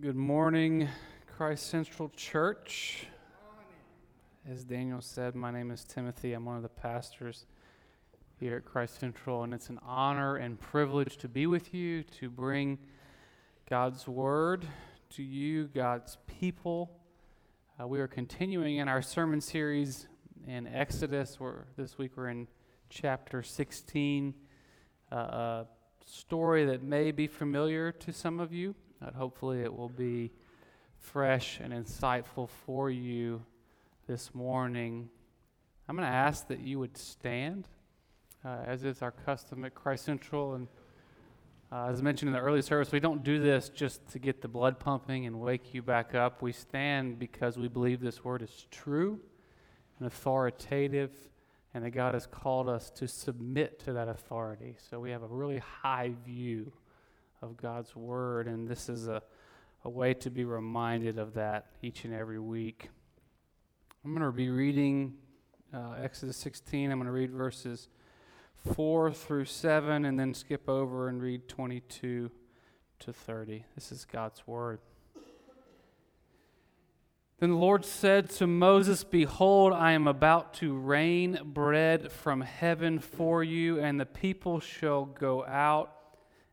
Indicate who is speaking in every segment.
Speaker 1: Good morning, Christ Central Church. As Daniel said, my name is Timothy. I'm one of the pastors here at Christ Central, and it's an honor and privilege to be with you, to bring God's Word to you, God's people. Uh, we are continuing in our sermon series in Exodus. This week we're in chapter 16, uh, a story that may be familiar to some of you. But hopefully, it will be fresh and insightful for you this morning. I'm going to ask that you would stand, uh, as is our custom at Christ Central. And uh, as mentioned in the early service, we don't do this just to get the blood pumping and wake you back up. We stand because we believe this word is true and authoritative, and that God has called us to submit to that authority. So we have a really high view of God's Word, and this is a, a way to be reminded of that each and every week. I'm going to be reading uh, Exodus 16. I'm going to read verses 4 through 7, and then skip over and read 22 to 30. This is God's Word. Then the Lord said to Moses, Behold, I am about to rain bread from heaven for you, and the people shall go out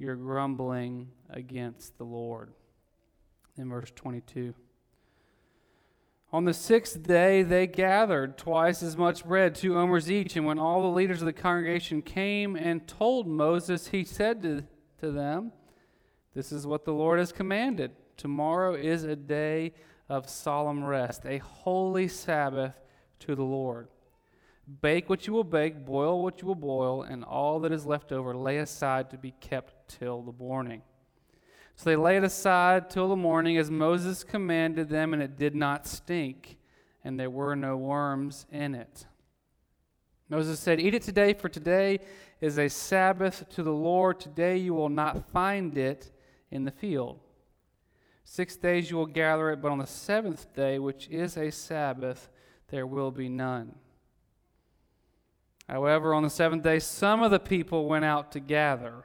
Speaker 1: your grumbling against the Lord. In verse 22. On the sixth day, they gathered twice as much bread, two omers each. And when all the leaders of the congregation came and told Moses, he said to, to them, This is what the Lord has commanded. Tomorrow is a day of solemn rest, a holy Sabbath to the Lord. Bake what you will bake, boil what you will boil, and all that is left over lay aside to be kept till the morning. So they laid aside till the morning as Moses commanded them, and it did not stink, and there were no worms in it. Moses said, Eat it today, for today is a Sabbath to the Lord. Today you will not find it in the field. Six days you will gather it, but on the seventh day, which is a Sabbath, there will be none. However, on the seventh day, some of the people went out to gather,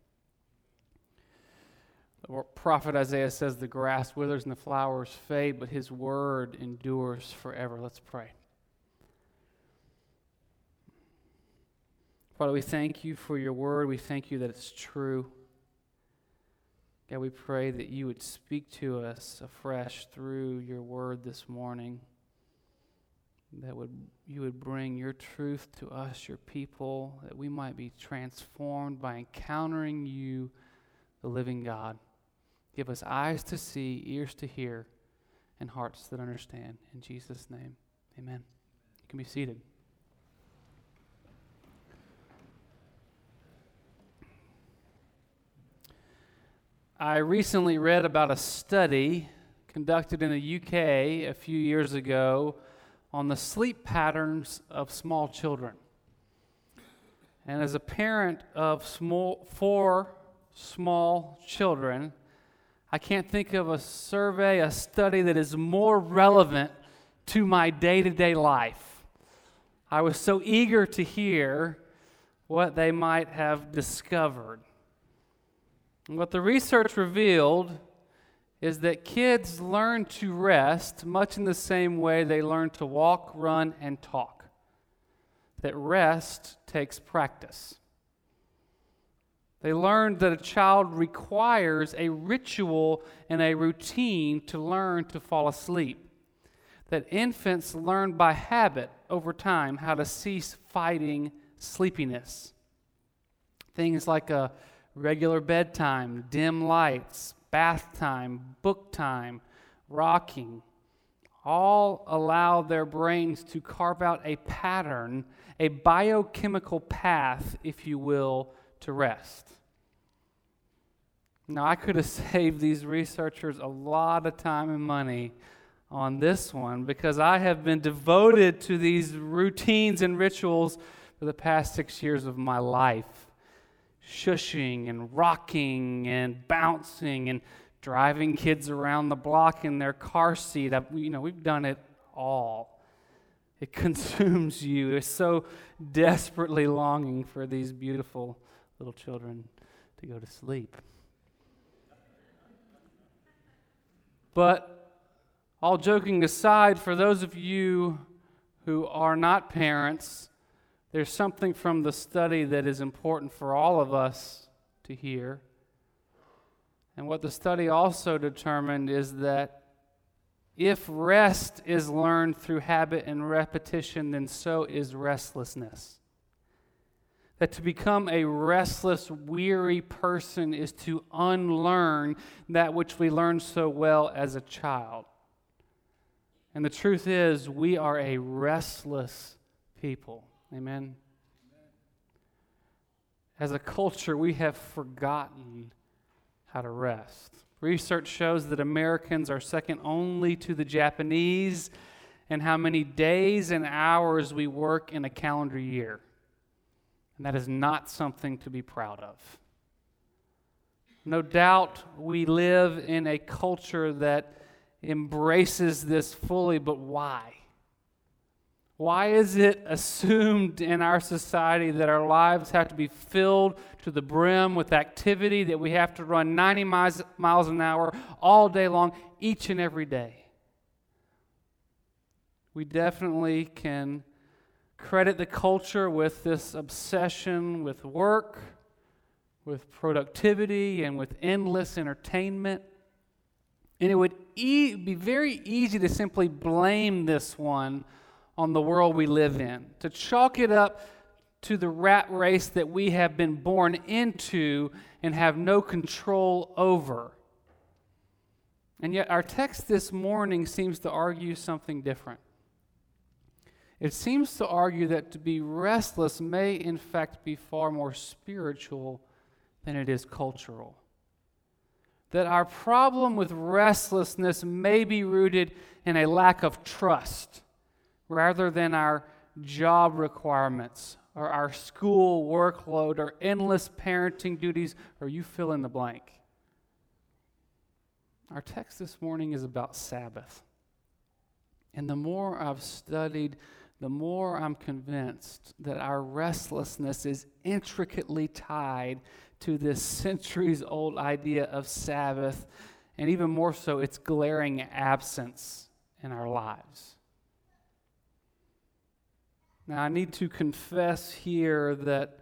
Speaker 1: The prophet Isaiah says, The grass withers and the flowers fade, but his word endures forever. Let's pray. Father, we thank you for your word. We thank you that it's true. God, we pray that you would speak to us afresh through your word this morning. That would you would bring your truth to us, your people, that we might be transformed by encountering you, the living God. Give us eyes to see, ears to hear, and hearts that understand. In Jesus' name, amen. You can be seated. I recently read about a study conducted in the UK a few years ago on the sleep patterns of small children. And as a parent of small, four small children, I can't think of a survey, a study that is more relevant to my day to day life. I was so eager to hear what they might have discovered. And what the research revealed is that kids learn to rest much in the same way they learn to walk, run, and talk. That rest takes practice. They learned that a child requires a ritual and a routine to learn to fall asleep. that infants learn by habit over time how to cease fighting sleepiness. Things like a regular bedtime, dim lights, bath time, book time, rocking, all allow their brains to carve out a pattern, a biochemical path, if you will, to rest. Now, I could have saved these researchers a lot of time and money on this one because I have been devoted to these routines and rituals for the past six years of my life shushing and rocking and bouncing and driving kids around the block in their car seat. you know, we've done it all. It consumes you. It's so desperately longing for these beautiful little children to go to sleep. But all joking aside, for those of you who are not parents, there's something from the study that is important for all of us to hear. And what the study also determined is that if rest is learned through habit and repetition, then so is restlessness. That to become a restless, weary person is to unlearn that which we learned so well as a child. And the truth is, we are a restless people. Amen. As a culture, we have forgotten how to rest. Research shows that Americans are second only to the Japanese in how many days and hours we work in a calendar year. And that is not something to be proud of. No doubt we live in a culture that embraces this fully, but why? Why is it assumed in our society that our lives have to be filled to the brim with activity, that we have to run 90 miles, miles an hour all day long, each and every day? We definitely can credit the culture with this obsession with work, with productivity, and with endless entertainment. And it would e- be very easy to simply blame this one on the world we live in, to chalk it up to the rat race that we have been born into and have no control over. And yet, our text this morning seems to argue something different. It seems to argue that to be restless may, in fact, be far more spiritual than it is cultural. That our problem with restlessness may be rooted in a lack of trust rather than our job requirements or our school workload or endless parenting duties or you fill in the blank. Our text this morning is about Sabbath. And the more I've studied, the more I'm convinced that our restlessness is intricately tied to this centuries old idea of Sabbath, and even more so, its glaring absence in our lives. Now, I need to confess here that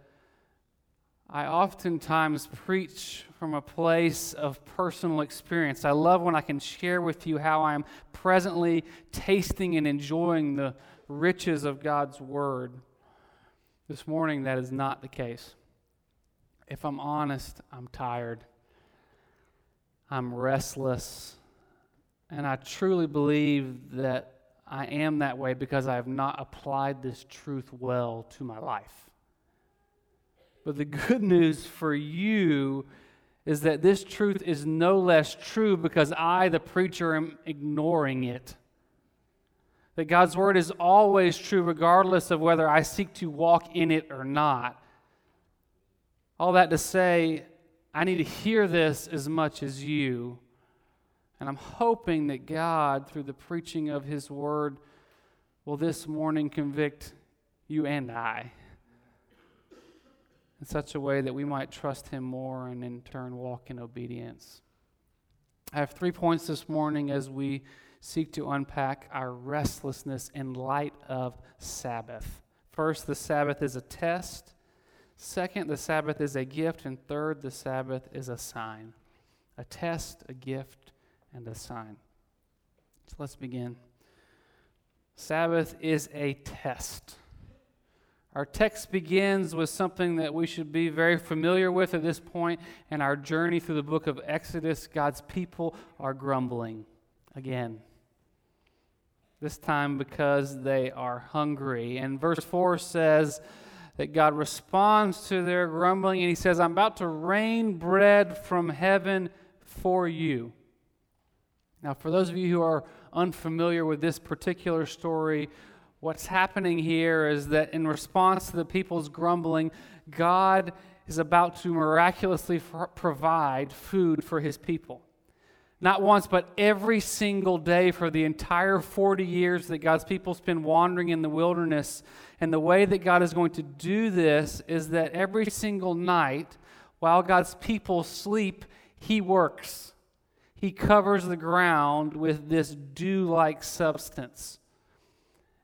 Speaker 1: I oftentimes preach from a place of personal experience. I love when I can share with you how I'm presently tasting and enjoying the riches of God's Word. This morning, that is not the case. If I'm honest, I'm tired. I'm restless. And I truly believe that I am that way because I have not applied this truth well to my life. But the good news for you is that this truth is no less true because I, the preacher, am ignoring it. That God's word is always true regardless of whether I seek to walk in it or not. All that to say, I need to hear this as much as you. And I'm hoping that God, through the preaching of His Word, will this morning convict you and I in such a way that we might trust Him more and in turn walk in obedience. I have three points this morning as we seek to unpack our restlessness in light of Sabbath. First, the Sabbath is a test. Second, the Sabbath is a gift. And third, the Sabbath is a sign. A test, a gift, and a sign. So let's begin. Sabbath is a test. Our text begins with something that we should be very familiar with at this point in our journey through the book of Exodus. God's people are grumbling again. This time because they are hungry. And verse 4 says that God responds to their grumbling and he says, I'm about to rain bread from heaven for you. Now, for those of you who are unfamiliar with this particular story, what's happening here is that in response to the people's grumbling, God is about to miraculously provide food for his people. Not once, but every single day for the entire 40 years that God's people spend wandering in the wilderness. And the way that God is going to do this is that every single night, while God's people sleep, He works. He covers the ground with this dew like substance.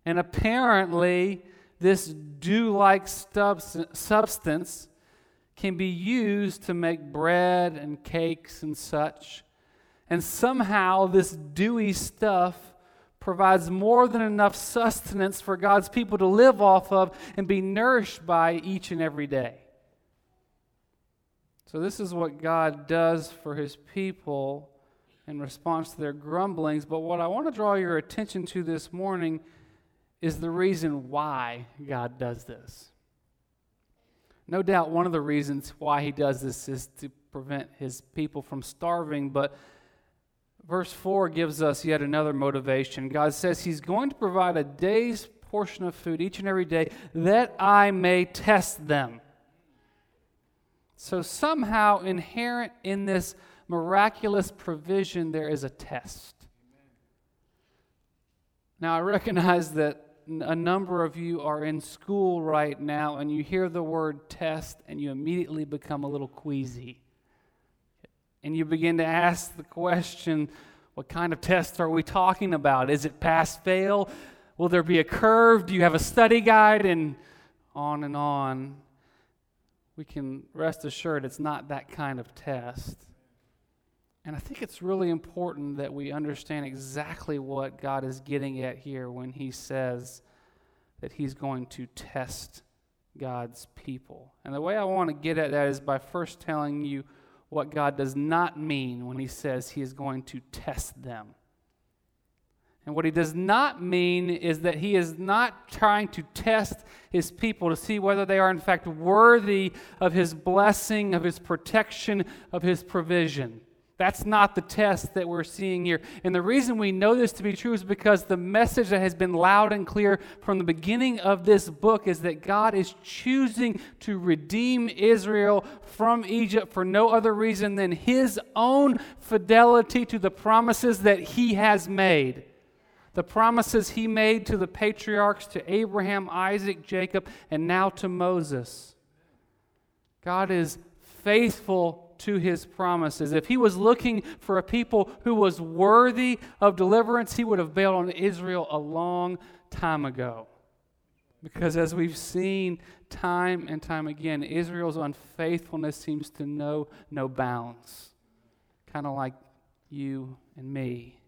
Speaker 1: And apparently, this dew like substance can be used to make bread and cakes and such. And somehow, this dewy stuff provides more than enough sustenance for God's people to live off of and be nourished by each and every day. So, this is what God does for his people in response to their grumblings. But what I want to draw your attention to this morning is the reason why God does this. No doubt one of the reasons why he does this is to prevent his people from starving, but verse 4 gives us yet another motivation. God says he's going to provide a day's portion of food each and every day that I may test them. So, somehow, inherent in this miraculous provision, there is a test. Now, I recognize that a number of you are in school right now and you hear the word test and you immediately become a little queasy. And you begin to ask the question what kind of test are we talking about? Is it pass fail? Will there be a curve? Do you have a study guide? And on and on. We can rest assured it's not that kind of test. And I think it's really important that we understand exactly what God is getting at here when he says that he's going to test God's people. And the way I want to get at that is by first telling you what God does not mean when he says he is going to test them. And what he does not mean is that he is not trying to test his people to see whether they are, in fact, worthy of his blessing, of his protection, of his provision. That's not the test that we're seeing here. And the reason we know this to be true is because the message that has been loud and clear from the beginning of this book is that God is choosing to redeem Israel from Egypt for no other reason than his own fidelity to the promises that he has made. The promises he made to the patriarchs, to Abraham, Isaac, Jacob, and now to Moses. God is faithful to his promises. If he was looking for a people who was worthy of deliverance, he would have bailed on Israel a long time ago. Because as we've seen time and time again, Israel's unfaithfulness seems to know no bounds, kind of like you and me.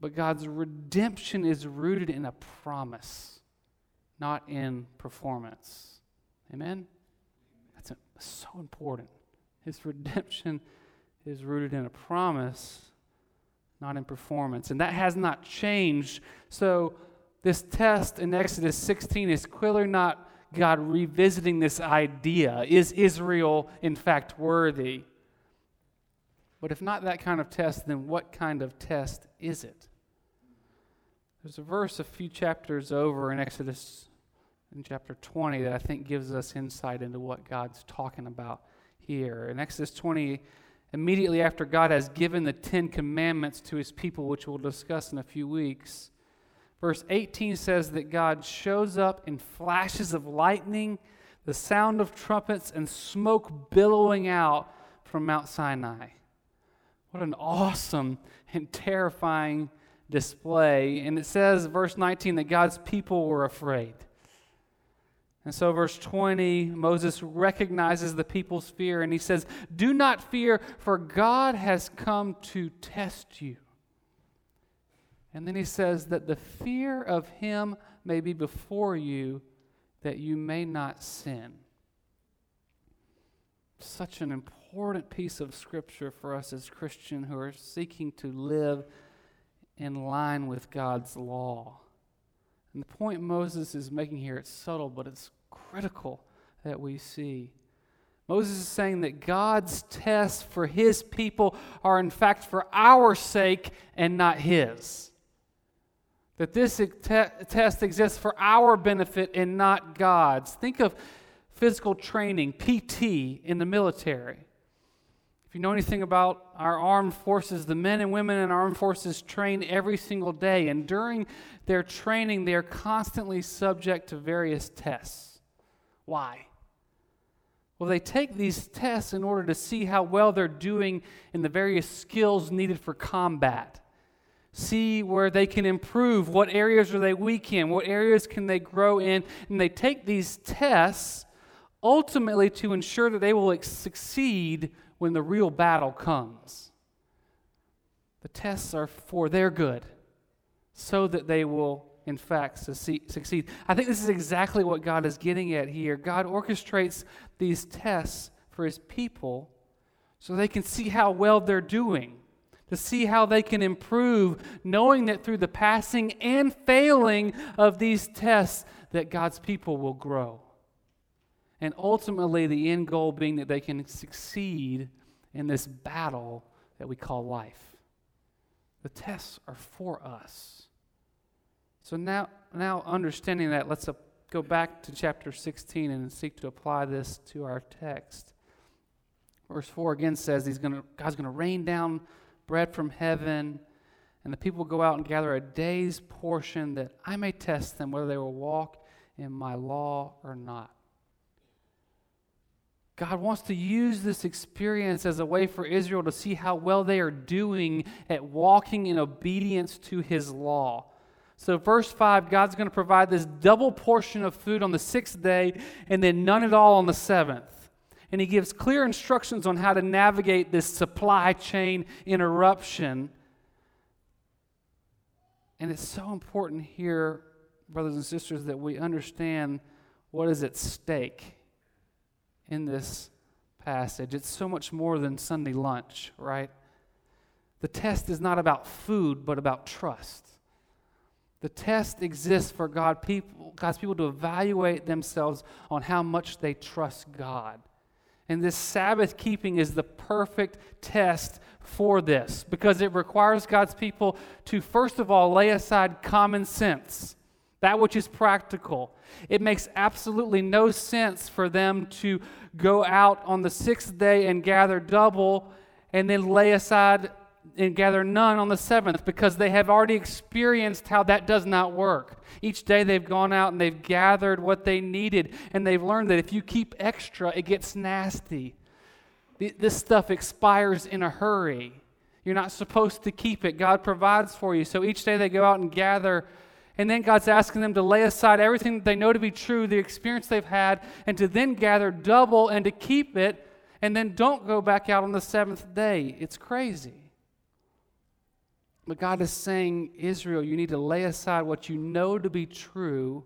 Speaker 1: But God's redemption is rooted in a promise, not in performance. Amen? So important. His redemption is rooted in a promise, not in performance. And that has not changed. So, this test in Exodus 16 is clearly not God revisiting this idea. Is Israel, in fact, worthy? But if not that kind of test, then what kind of test is it? There's a verse a few chapters over in Exodus in chapter 20 that I think gives us insight into what God's talking about here. In Exodus 20, immediately after God has given the Ten Commandments to his people, which we'll discuss in a few weeks, verse 18 says that God shows up in flashes of lightning, the sound of trumpets, and smoke billowing out from Mount Sinai. What an awesome and terrifying display. And it says, verse 19, that God's people were afraid. And so, verse 20, Moses recognizes the people's fear and he says, Do not fear, for God has come to test you. And then he says that the fear of him may be before you, that you may not sin. Such an important piece of scripture for us as Christians who are seeking to live in line with God's law. And the point Moses is making here, it's subtle, but it's critical that we see. Moses is saying that God's tests for his people are, in fact, for our sake and not his. That this te- test exists for our benefit and not God's. Think of physical training, PT, in the military. If you know anything about our armed forces, the men and women in our armed forces train every single day, and during their training, they are constantly subject to various tests. Why? Well, they take these tests in order to see how well they're doing in the various skills needed for combat. See where they can improve, what areas are they weak in, what areas can they grow in, and they take these tests ultimately to ensure that they will succeed when the real battle comes. The tests are for their good, so that they will in fact, succeed. I think this is exactly what God is getting at here. God orchestrates these tests for his people so they can see how well they're doing, to see how they can improve, knowing that through the passing and failing of these tests that God's people will grow. And ultimately the end goal being that they can succeed in this battle that we call life. The tests are for us. So now, now understanding that, let's uh, go back to chapter 16 and seek to apply this to our text. Verse 4 again says he's gonna, God's going to rain down bread from heaven, and the people go out and gather a day's portion that I may test them whether they will walk in my law or not. God wants to use this experience as a way for Israel to see how well they are doing at walking in obedience to his law. So, verse 5, God's going to provide this double portion of food on the sixth day and then none at all on the seventh. And he gives clear instructions on how to navigate this supply chain interruption. And it's so important here, brothers and sisters, that we understand what is at stake in this passage. It's so much more than Sunday lunch, right? The test is not about food, but about trust. The test exists for God people, God's people to evaluate themselves on how much they trust God. And this Sabbath keeping is the perfect test for this because it requires God's people to, first of all, lay aside common sense, that which is practical. It makes absolutely no sense for them to go out on the sixth day and gather double and then lay aside and gather none on the seventh because they have already experienced how that does not work. Each day they've gone out and they've gathered what they needed, and they've learned that if you keep extra, it gets nasty. This stuff expires in a hurry. You're not supposed to keep it. God provides for you. So each day they go out and gather, and then God's asking them to lay aside everything they know to be true, the experience they've had, and to then gather double and to keep it, and then don't go back out on the seventh day. It's crazy. But God is saying, Israel, you need to lay aside what you know to be true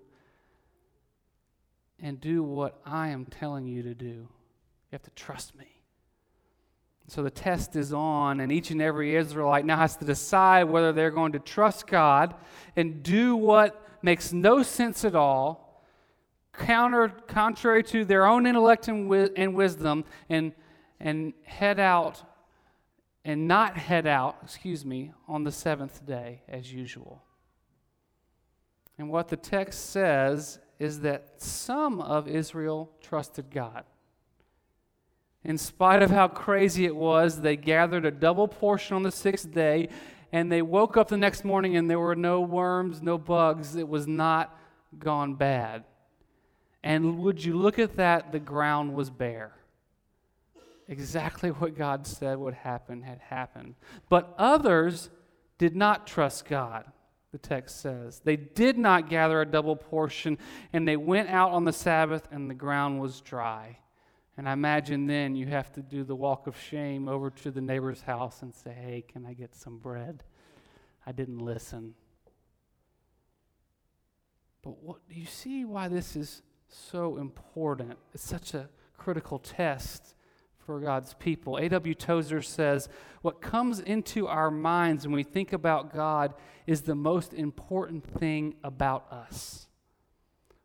Speaker 1: and do what I am telling you to do. You have to trust me. So the test is on, and each and every Israelite now has to decide whether they're going to trust God and do what makes no sense at all, counter, contrary to their own intellect and, wi- and wisdom, and, and head out and not head out, excuse me, on the seventh day as usual. And what the text says is that some of Israel trusted God. In spite of how crazy it was, they gathered a double portion on the sixth day, and they woke up the next morning and there were no worms, no bugs. It was not gone bad. And would you look at that? The ground was bare. Exactly what God said would happen had happened. But others did not trust God, the text says. They did not gather a double portion, and they went out on the Sabbath, and the ground was dry. And I imagine then you have to do the walk of shame over to the neighbor's house and say, Hey, can I get some bread? I didn't listen. But what, do you see why this is so important? It's such a critical test for God's people. A.W. Tozer says, What comes into our minds when we think about God is the most important thing about us.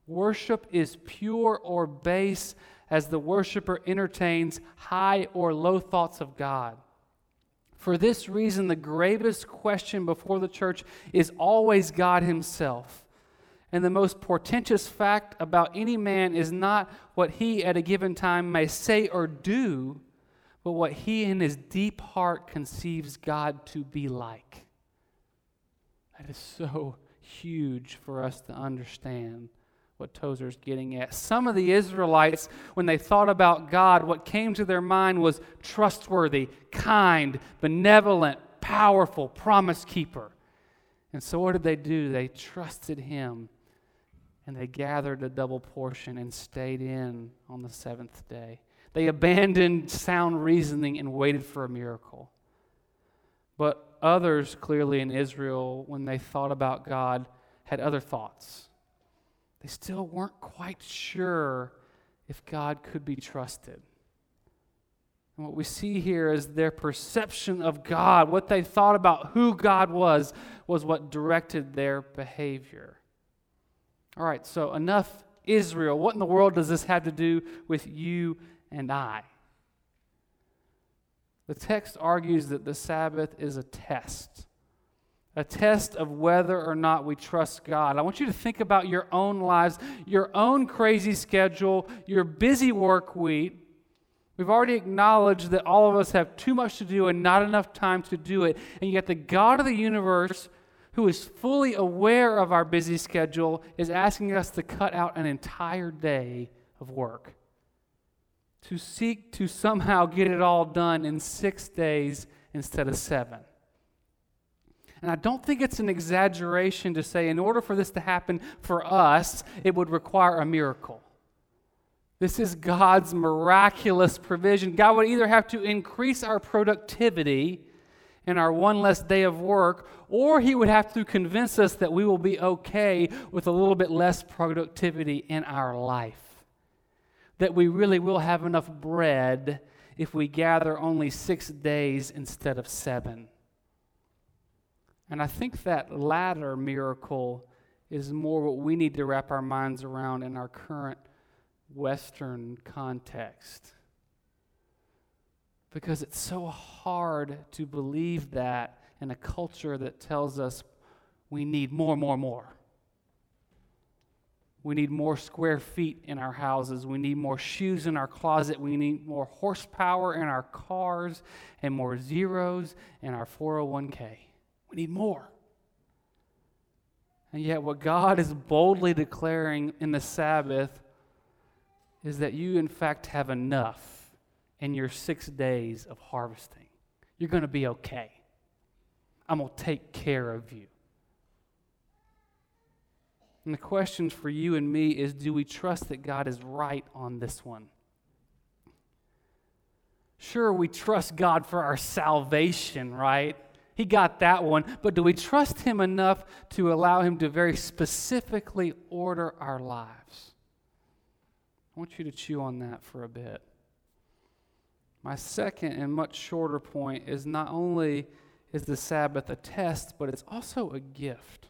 Speaker 1: Worship is pure or base as the worshiper entertains high or low thoughts of God. For this reason, the gravest question before the church is always God Himself. And the most portentous fact about any man is not what he at a given time may say or do, but what he in his deep heart conceives God to be like. That is so huge for us to understand what Tozer's getting at. Some of the Israelites, when they thought about God, what came to their mind was trustworthy, kind, benevolent, powerful, promise keeper. And so, what did they do? They trusted him and they gathered a double portion and stayed in on the seventh day. They abandoned sound reasoning and waited for a miracle. But others, clearly in Israel, when they thought about God, had other thoughts. They still weren't quite sure if God could be trusted. And what we see here is their perception of God, what they thought about who God was, was what directed their behavior. All right, so enough Israel. What in the world does this have to do with you and I? The text argues that the Sabbath is a test, a test of whether or not we trust God. I want you to think about your own lives, your own crazy schedule, your busy work week. We've already acknowledged that all of us have too much to do and not enough time to do it. And yet, the God of the universe who is fully aware of our busy schedule, is asking us to cut out an entire day of work, to seek to somehow get it all done in six days instead of seven. And I don't think it's an exaggeration to say, in order for this to happen for us, it would require a miracle. This is God's miraculous provision. God would either have to increase our productivity in our one less day of work, or he would have to convince us that we will be okay with a little bit less productivity in our life. That we really will have enough bread if we gather only six days instead of seven. And I think that latter miracle is more what we need to wrap our minds around in our current Western context because it's so hard to believe that in a culture that tells us we need more, more, more. We need more square feet in our houses. We need more shoes in our closet. We need more horsepower in our cars and more zeros in our 401k. We need more. And yet, what God is boldly declaring in the Sabbath is that you, in fact, have enough in your six days of harvesting. You're going to be okay. I'm going to take care of you. And the question for you and me is do we trust that God is right on this one? Sure, we trust God for our salvation, right? He got that one. But do we trust Him enough to allow Him to very specifically order our lives? I want you to chew on that for a bit. My second and much shorter point is not only is the Sabbath a test, but it's also a gift.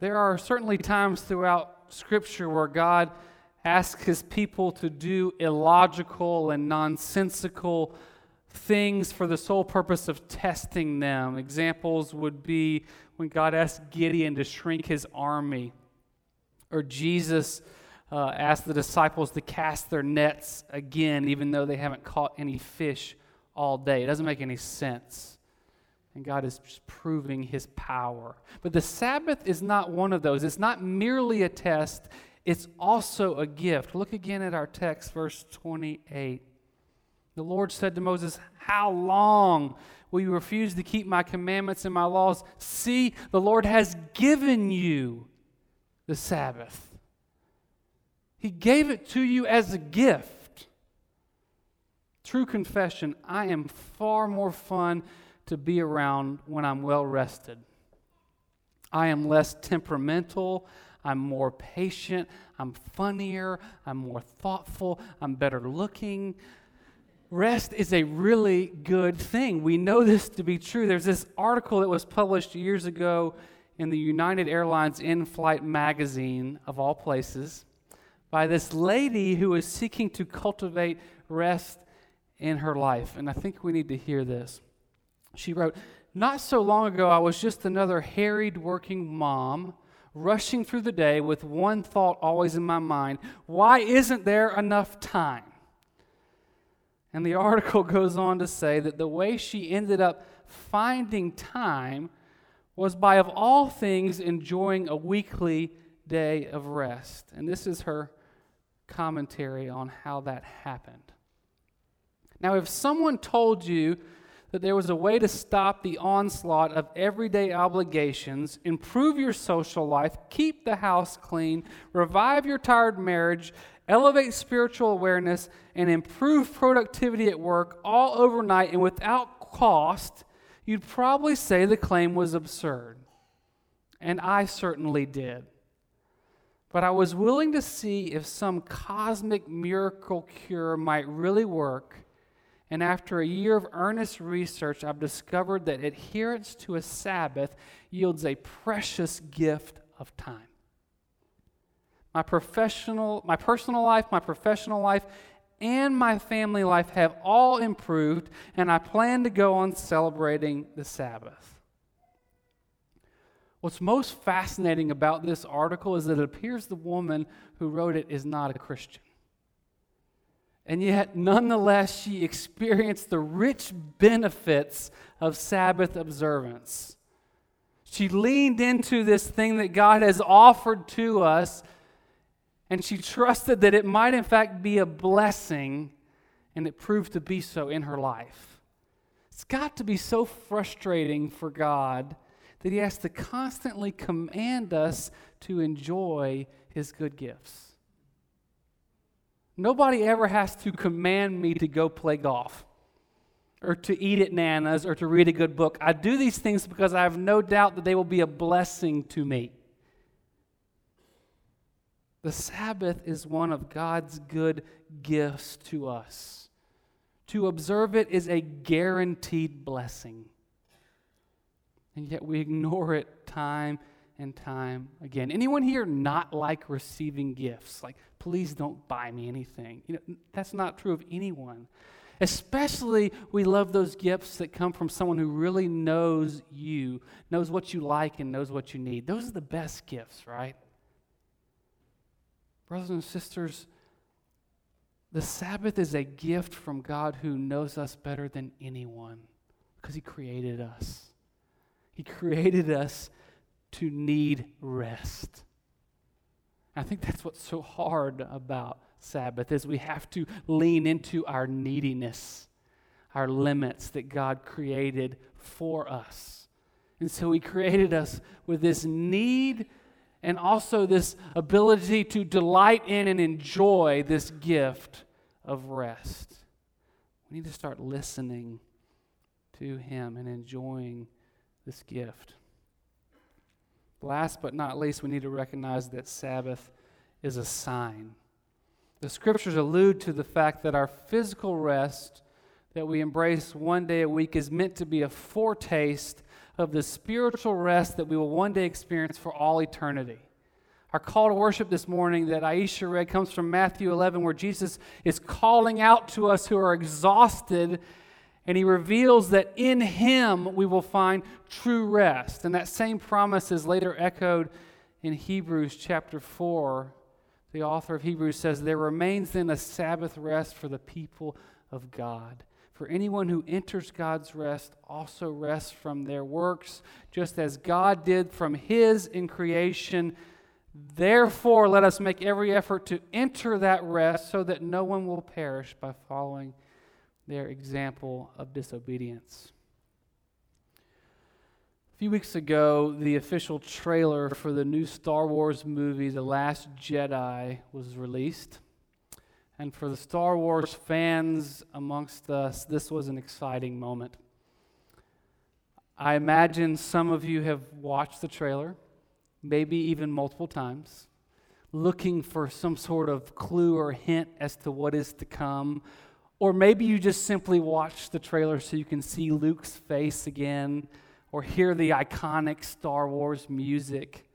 Speaker 1: There are certainly times throughout Scripture where God asks his people to do illogical and nonsensical things for the sole purpose of testing them. Examples would be when God asked Gideon to shrink his army, or Jesus uh, asked the disciples to cast their nets again, even though they haven't caught any fish all day. It doesn't make any sense. And God is just proving his power. But the Sabbath is not one of those. It's not merely a test, it's also a gift. Look again at our text, verse 28. The Lord said to Moses, How long will you refuse to keep my commandments and my laws? See, the Lord has given you the Sabbath. He gave it to you as a gift. True confession I am far more fun to be around when I'm well rested. I am less temperamental. I'm more patient. I'm funnier. I'm more thoughtful. I'm better looking. Rest is a really good thing. We know this to be true. There's this article that was published years ago in the United Airlines in flight magazine, of all places, by this lady who is seeking to cultivate rest in her life. And I think we need to hear this. She wrote, Not so long ago, I was just another harried working mom rushing through the day with one thought always in my mind why isn't there enough time? And the article goes on to say that the way she ended up finding time was by, of all things, enjoying a weekly day of rest. And this is her commentary on how that happened. Now, if someone told you that there was a way to stop the onslaught of everyday obligations, improve your social life, keep the house clean, revive your tired marriage, elevate spiritual awareness, and improve productivity at work all overnight and without cost, you'd probably say the claim was absurd. And I certainly did. But I was willing to see if some cosmic miracle cure might really work and after a year of earnest research, I've discovered that adherence to a Sabbath yields a precious gift of time. My professional, my personal life, my professional life, and my family life have all improved, and I plan to go on celebrating the Sabbath. What's most fascinating about this article is that it appears the woman who wrote it is not a Christian. And yet, nonetheless, she experienced the rich benefits of Sabbath observance. She leaned into this thing that God has offered to us, and she trusted that it might, in fact, be a blessing, and it proved to be so in her life. It's got to be so frustrating for God that He has to constantly command us to enjoy His good gifts. Nobody ever has to command me to go play golf or to eat at Nana's or to read a good book. I do these things because I have no doubt that they will be a blessing to me. The Sabbath is one of God's good gifts to us. To observe it is a guaranteed blessing. And yet we ignore it time and time again. Anyone here not like receiving gifts? Like, please don't buy me anything. You know, that's not true of anyone. Especially, we love those gifts that come from someone who really knows you, knows what you like, and knows what you need. Those are the best gifts, right? Brothers and sisters, the Sabbath is a gift from God who knows us better than anyone because He created us. He created us to need rest. I think that's what's so hard about Sabbath is we have to lean into our neediness, our limits that God created for us. And so he created us with this need and also this ability to delight in and enjoy this gift of rest. We need to start listening to him and enjoying this gift. Last but not least, we need to recognize that Sabbath is a sign. The scriptures allude to the fact that our physical rest that we embrace one day a week is meant to be a foretaste of the spiritual rest that we will one day experience for all eternity. Our call to worship this morning that Aisha read comes from Matthew 11, where Jesus is calling out to us who are exhausted and he reveals that in him we will find true rest. And that same promise is later echoed in Hebrews chapter 4. The author of Hebrews says, There remains then a Sabbath rest for the people of God. For anyone who enters God's rest also rests from their works, just as God did from his in creation. Therefore, let us make every effort to enter that rest so that no one will perish by following their example of disobedience. A few weeks ago, the official trailer for the new Star Wars movie, The Last Jedi, was released. And for the Star Wars fans amongst us, this was an exciting moment. I imagine some of you have watched the trailer, maybe even multiple times, looking for some sort of clue or hint as to what is to come. Or maybe you just simply watch the trailer so you can see Luke's face again or hear the iconic Star Wars music.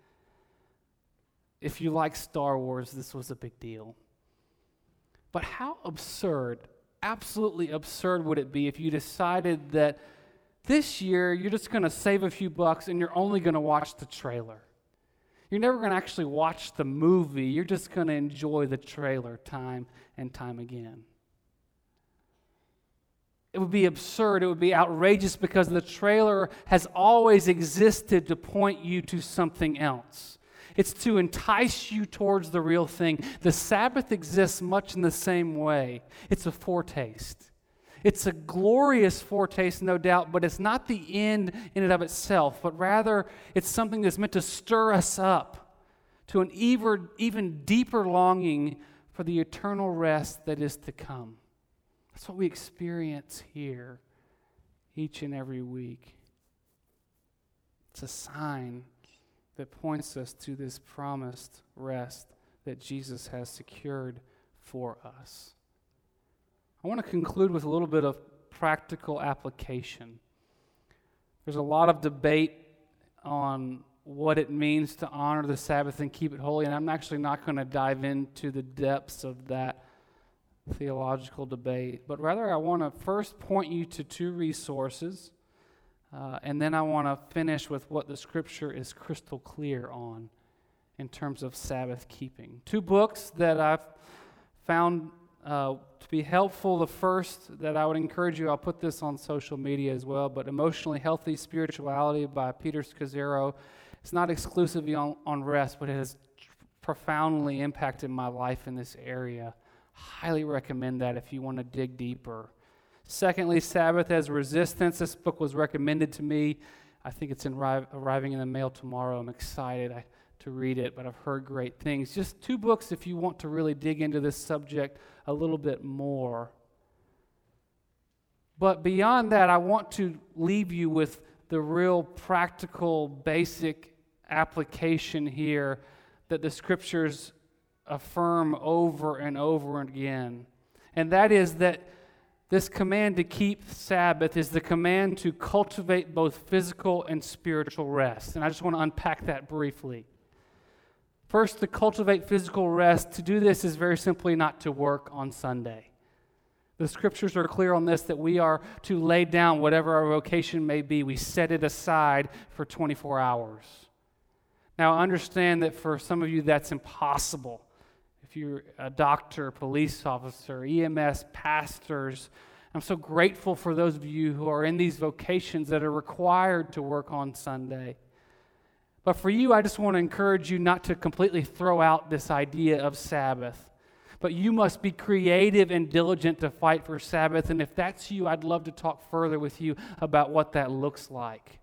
Speaker 1: If you like Star Wars, this was a big deal. But how absurd, absolutely absurd would it be if you decided that this year you're just going to save a few bucks and you're only going to watch the trailer? You're never going to actually watch the movie, you're just going to enjoy the trailer time and time again. It would be absurd. It would be outrageous because the trailer has always existed to point you to something else. It's to entice you towards the real thing. The Sabbath exists much in the same way. It's a foretaste. It's a glorious foretaste, no doubt, but it's not the end in and of itself, but rather it's something that's meant to stir us up to an even, deeper longing for the eternal rest that is to come. That's what we experience here each and every week. It's a sign that points us to this promised rest that Jesus has secured for us. I want to conclude with a little bit of practical application. There's a lot of debate on what it means to honor the Sabbath and keep it holy, and I'm actually not going to dive into the depths of that theological debate, but rather I want to first point you to two resources uh, and then I want to finish with what the scripture is crystal clear on in terms of Sabbath keeping. Two books that I've found uh, to be helpful. The first that I would encourage you, I'll put this on social media as well, but Emotionally Healthy Spirituality by Peter Scazzero. It's not exclusively on, on rest, but it has profoundly impacted my life in this area. Highly recommend that if you want to dig deeper. Secondly, Sabbath as resistance. This book was recommended to me. I think it's in, arriving in the mail tomorrow. I'm excited to read it, but I've heard great things. Just two books if you want to really dig into this subject a little bit more. But beyond that, I want to leave you with the real practical, basic application here that the scriptures affirm over and over again. And that is that this command to keep Sabbath is the command to cultivate both physical and spiritual rest. And I just want to unpack that briefly. First, to cultivate physical rest, to do this is very simply not to work on Sunday. The scriptures are clear on this that we are to lay down whatever our vocation may be. We set it aside for 24 hours. Now, understand that for some of you that's impossible if you're a doctor, police officer, EMS, pastors, I'm so grateful for those of you who are in these vocations that are required to work on Sunday. But for you, I just want to encourage you not to completely throw out this idea of Sabbath. But you must be creative and diligent to fight for Sabbath. And if that's you, I'd love to talk further with you about what that looks like.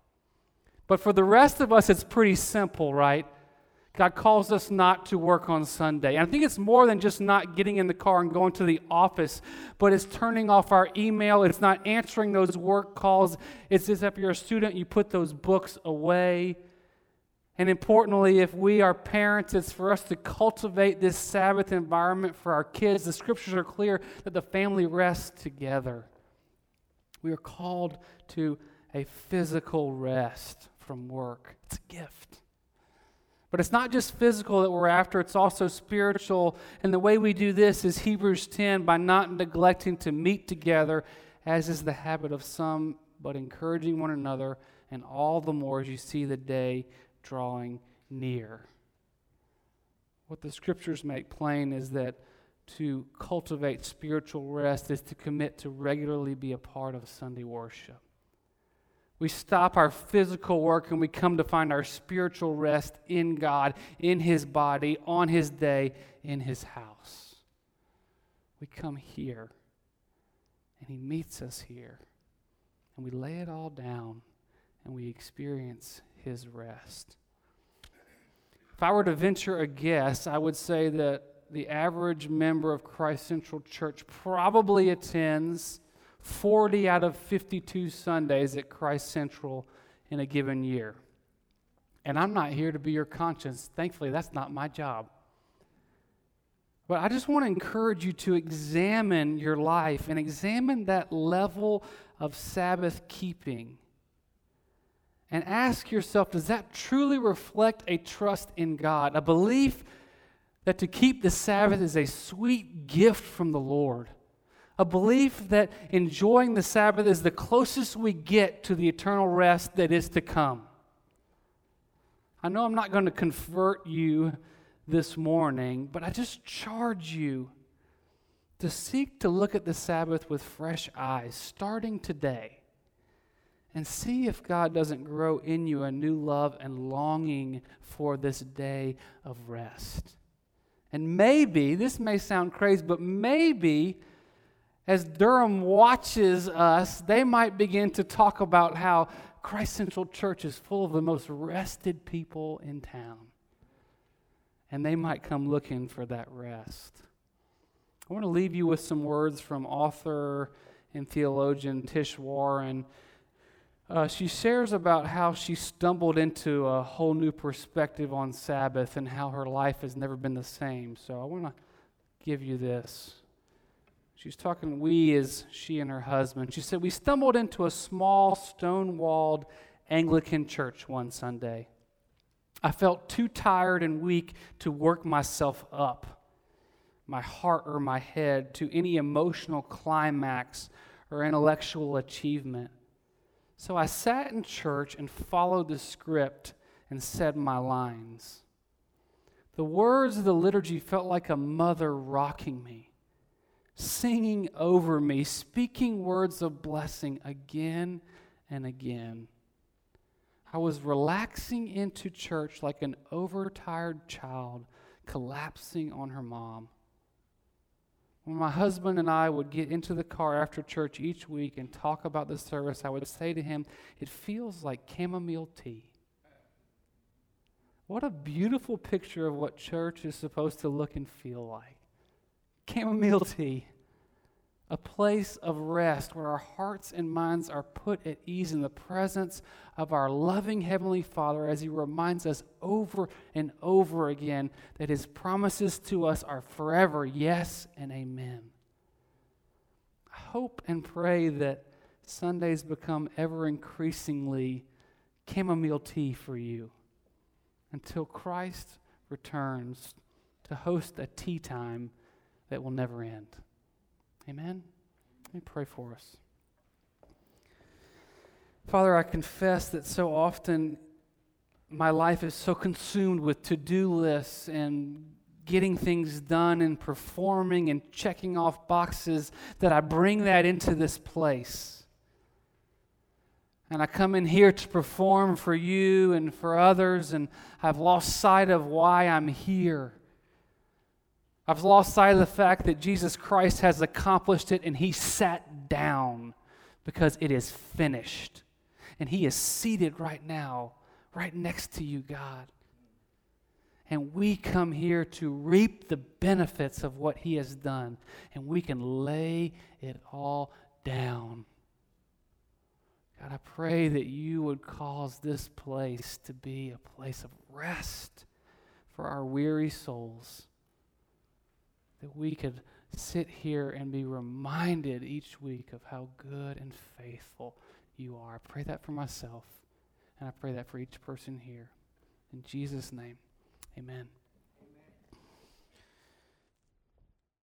Speaker 1: But for the rest of us, it's pretty simple, right? God calls us not to work on Sunday. And I think it's more than just not getting in the car and going to the office, but it's turning off our email. It's not answering those work calls. It's as if you're a student, you put those books away. And importantly, if we are parents, it's for us to cultivate this Sabbath environment for our kids. The scriptures are clear that the family rests together. We are called to a physical rest from work, it's a gift. But it's not just physical that we're after, it's also spiritual. And the way we do this is Hebrews 10 by not neglecting to meet together, as is the habit of some, but encouraging one another, and all the more as you see the day drawing near. What the scriptures make plain is that to cultivate spiritual rest is to commit to regularly be a part of Sunday worship. We stop our physical work and we come to find our spiritual rest in God, in His body, on His day, in His house. We come here and He meets us here and we lay it all down and we experience His rest. If I were to venture a guess, I would say that the average member of Christ Central Church probably attends 40 out of 52 Sundays at Christ Central in a given year. And I'm not here to be your conscience. Thankfully, that's not my job. But I just want to encourage you to examine your life and examine that level of Sabbath keeping. And ask yourself does that truly reflect a trust in God, a belief that to keep the Sabbath is a sweet gift from the Lord? A belief that enjoying the Sabbath is the closest we get to the eternal rest that is to come. I know I'm not going to convert you this morning, but I just charge you to seek to look at the Sabbath with fresh eyes, starting today, and see if God doesn't grow in you a new love and longing for this day of rest. And maybe, this may sound crazy, but maybe as Durham watches us, they might begin to talk about how Christ Central Church is full of the most rested people in town and they might come looking for that rest. I want to leave you with some words from author and theologian Tish Warren. Uh, she shares about how she stumbled into a whole new perspective on Sabbath and how her life has never been the same. So I want to give you this. She's talking, we as she and her husband. She said, We stumbled into a small, stone walled Anglican church one Sunday. I felt too tired and weak to work myself up, my heart or my head, to any emotional climax or intellectual achievement. So I sat in church and followed the script and said my lines. The words of the liturgy felt like a mother rocking me, singing over me, speaking words of blessing again and again. I was relaxing into church like an overtired child collapsing on her mom. When my husband and I would get into the car after church each week and talk about the service, I would say to him, It feels like chamomile tea. What a beautiful picture of what church is supposed to look and feel like. Chamomile tea a place of rest where our hearts and minds are put at ease in the presence of our loving Heavenly Father as He reminds us over and over again that His promises to us are forever yes and amen. I hope and pray that Sundays become ever increasingly chamomile tea for you until Christ returns to host a tea time that will never end. Amen? Let me pray for us. Father, I confess that so often my life is so consumed with to do lists and getting things done and performing and checking off boxes that I bring that into this place. And I come in here to perform for you and for others, and I've lost sight of why I'm here. I've lost sight of the fact that Jesus Christ has accomplished it and he sat down because it is finished. And he is seated right now, right next to you, God. And we come here to reap the benefits of what he has done. And we can lay it all down. God, I pray that you would cause this place to be a place of rest for our weary souls that we could sit here and be reminded each week of how good and faithful you are. I pray that for myself, and I pray that for each person here. In Jesus' name, amen.